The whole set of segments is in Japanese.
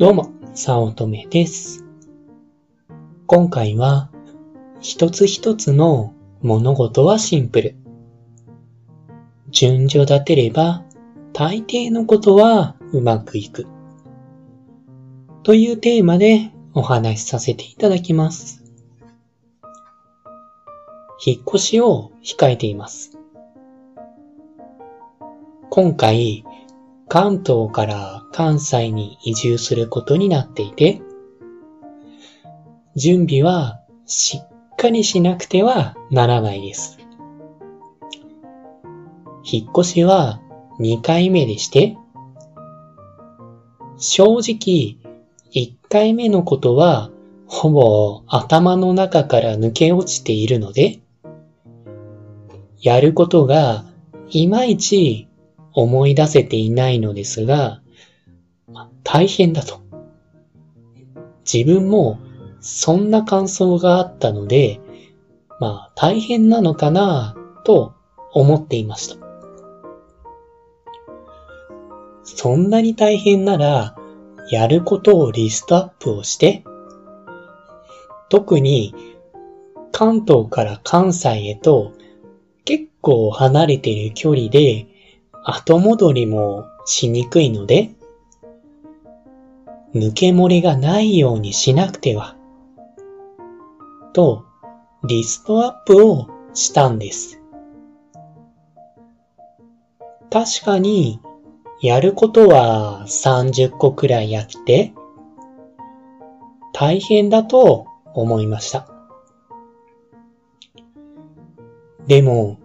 どうも、さおとめです。今回は、一つ一つの物事はシンプル。順序立てれば、大抵のことはうまくいく。というテーマでお話しさせていただきます。引っ越しを控えています。今回、関東から関西に移住することになっていて、準備はしっかりしなくてはならないです。引っ越しは2回目でして、正直1回目のことはほぼ頭の中から抜け落ちているので、やることがいまいち思い出せていないのですが、大変だと。自分もそんな感想があったので、まあ大変なのかなと思っていました。そんなに大変なら、やることをリストアップをして、特に関東から関西へと結構離れている距離で後戻りもしにくいので、抜け漏れがないようにしなくては、とリストアップをしたんです。確かに、やることは30個くらいやって、大変だと思いました。でも、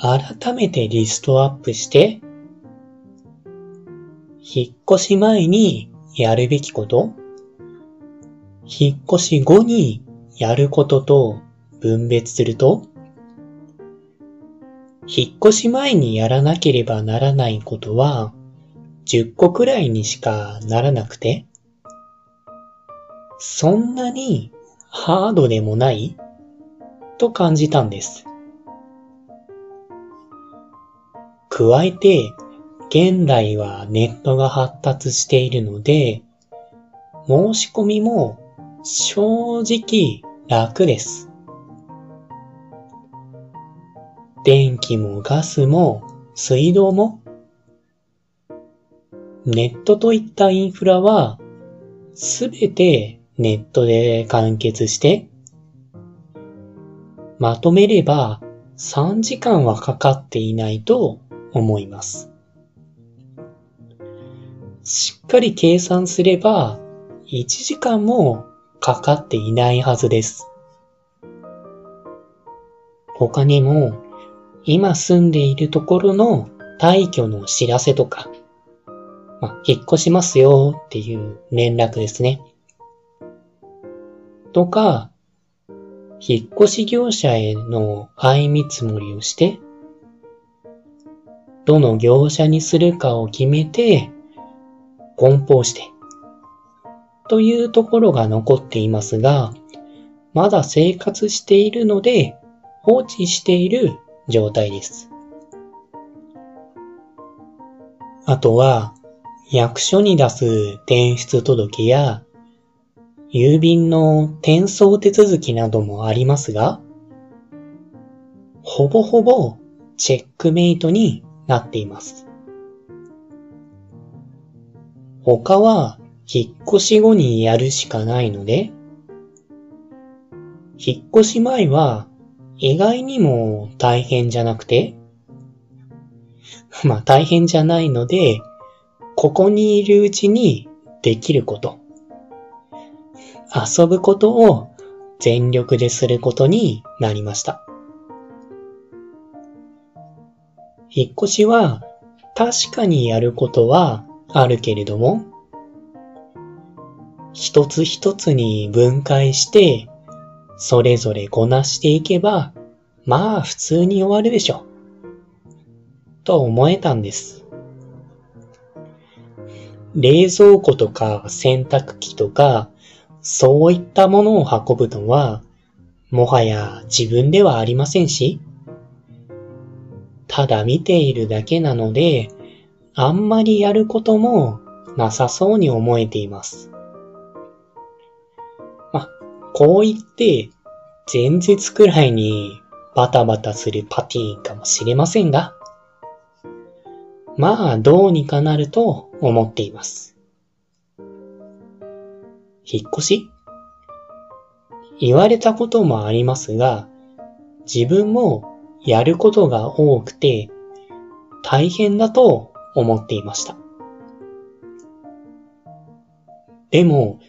改めてリストアップして、引っ越し前にやるべきこと、引っ越し後にやることと分別すると、引っ越し前にやらなければならないことは10個くらいにしかならなくて、そんなにハードでもない？と感じたんです。加えて、現代はネットが発達しているので、申し込みも正直楽です。電気もガスも水道もネットといったインフラはすべてネットで完結してまとめれば3時間はかかっていないと思います。しっかり計算すれば1時間もかかっていないはずです。他にも今住んでいるところの退去の知らせとか、まあ、引っ越しますよっていう連絡ですね。とか、引っ越し業者への相見積もりをして、どの業者にするかを決めて、梱包して、というところが残っていますが、まだ生活しているので放置している状態です。あとは、役所に出す転出届や、郵便の転送手続きなどもありますが、ほぼほぼチェックメイトになっています。他は引っ越し後にやるしかないので、引っ越し前は意外にも大変じゃなくて、まあ大変じゃないので、ここにいるうちにできること、遊ぶことを全力ですることになりました。引っ越しは確かにやることはあるけれども、一つ一つに分解して、それぞれこなしていけば、まあ普通に終わるでしょ。と思えたんです。冷蔵庫とか洗濯機とか、そういったものを運ぶのは、もはや自分ではありませんし、ただ見ているだけなので、あんまりやることもなさそうに思えています。まあこう言って、前日くらいにバタバタするパティーンかもしれませんが、まあどうにかなると思っています。引っ越し？言われたこともありますが、自分もやることが多くて大変だと思っていました。でも、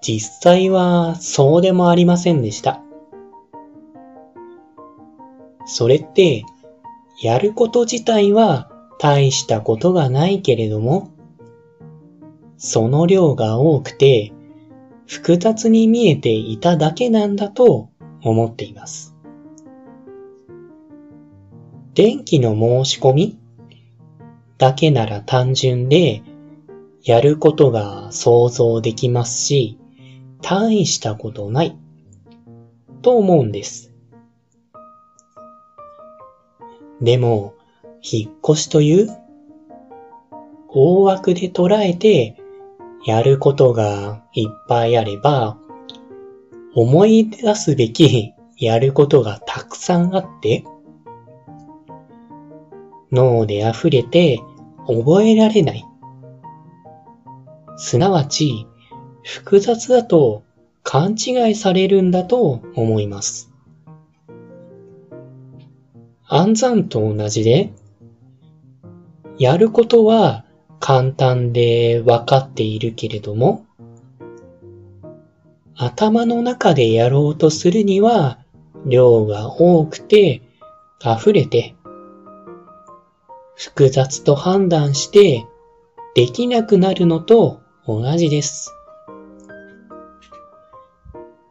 実際はそうでもありませんでした。それって、やること自体は大したことがないけれども、その量が多くて複雑に見えていただけなんだと思っています。電気の申し込みだけなら単純で、やることが想像できますし、大したことないと思うんです。でも、引っ越しという大枠で捉えてやることがいっぱいあれば、思い出すべきやることがたくさんあって、脳で溢れて覚えられない。すなわち、複雑だと勘違いされるんだと思います。暗算と同じで、やることは簡単で分かっているけれども、頭の中でやろうとするには量が多くて溢れて複雑と判断してできなくなるのと同じです。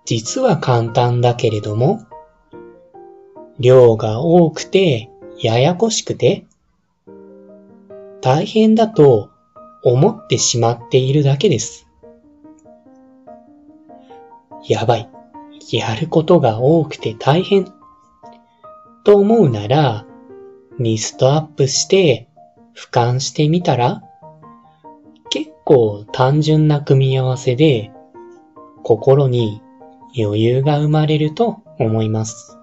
実は簡単だけれども、量が多くてややこしくて大変だと思ってしまっているだけです。やばい。やることが多くて大変。と思うなら、リストアップして俯瞰してみたら、結構単純な組み合わせで、心に余裕が生まれると思います。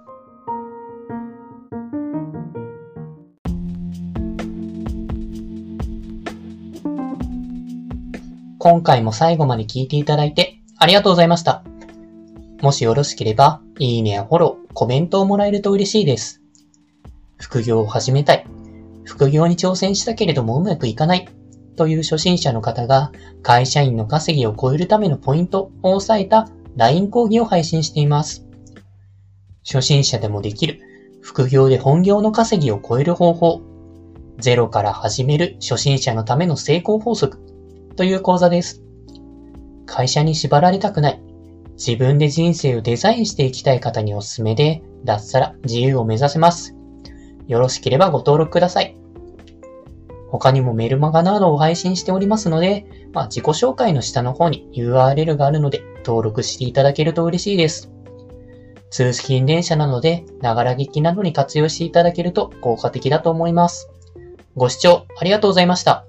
今回も最後まで聞いていただいてありがとうございました。もしよろしければ、いいねやフォロー、コメントをもらえると嬉しいです。副業を始めたい。副業に挑戦したけれどもうまくいかない。という初心者の方が会社員の稼ぎを超えるためのポイントを押さえた LINE 講義を配信しています。初心者でもできる副業で本業の稼ぎを超える方法。ゼロから始める初心者のための成功法則という講座です。会社に縛られたくない。自分で人生をデザインしていきたい方におすすめで、脱サラ自由を目指せます。よろしければご登録ください。他にもメルマガなどを配信しておりますので、まあ、自己紹介の下の方に URL があるので登録していただけると嬉しいです。通勤電車なので、ながら聞きなどに活用していただけると効果的だと思います。ご視聴ありがとうございました。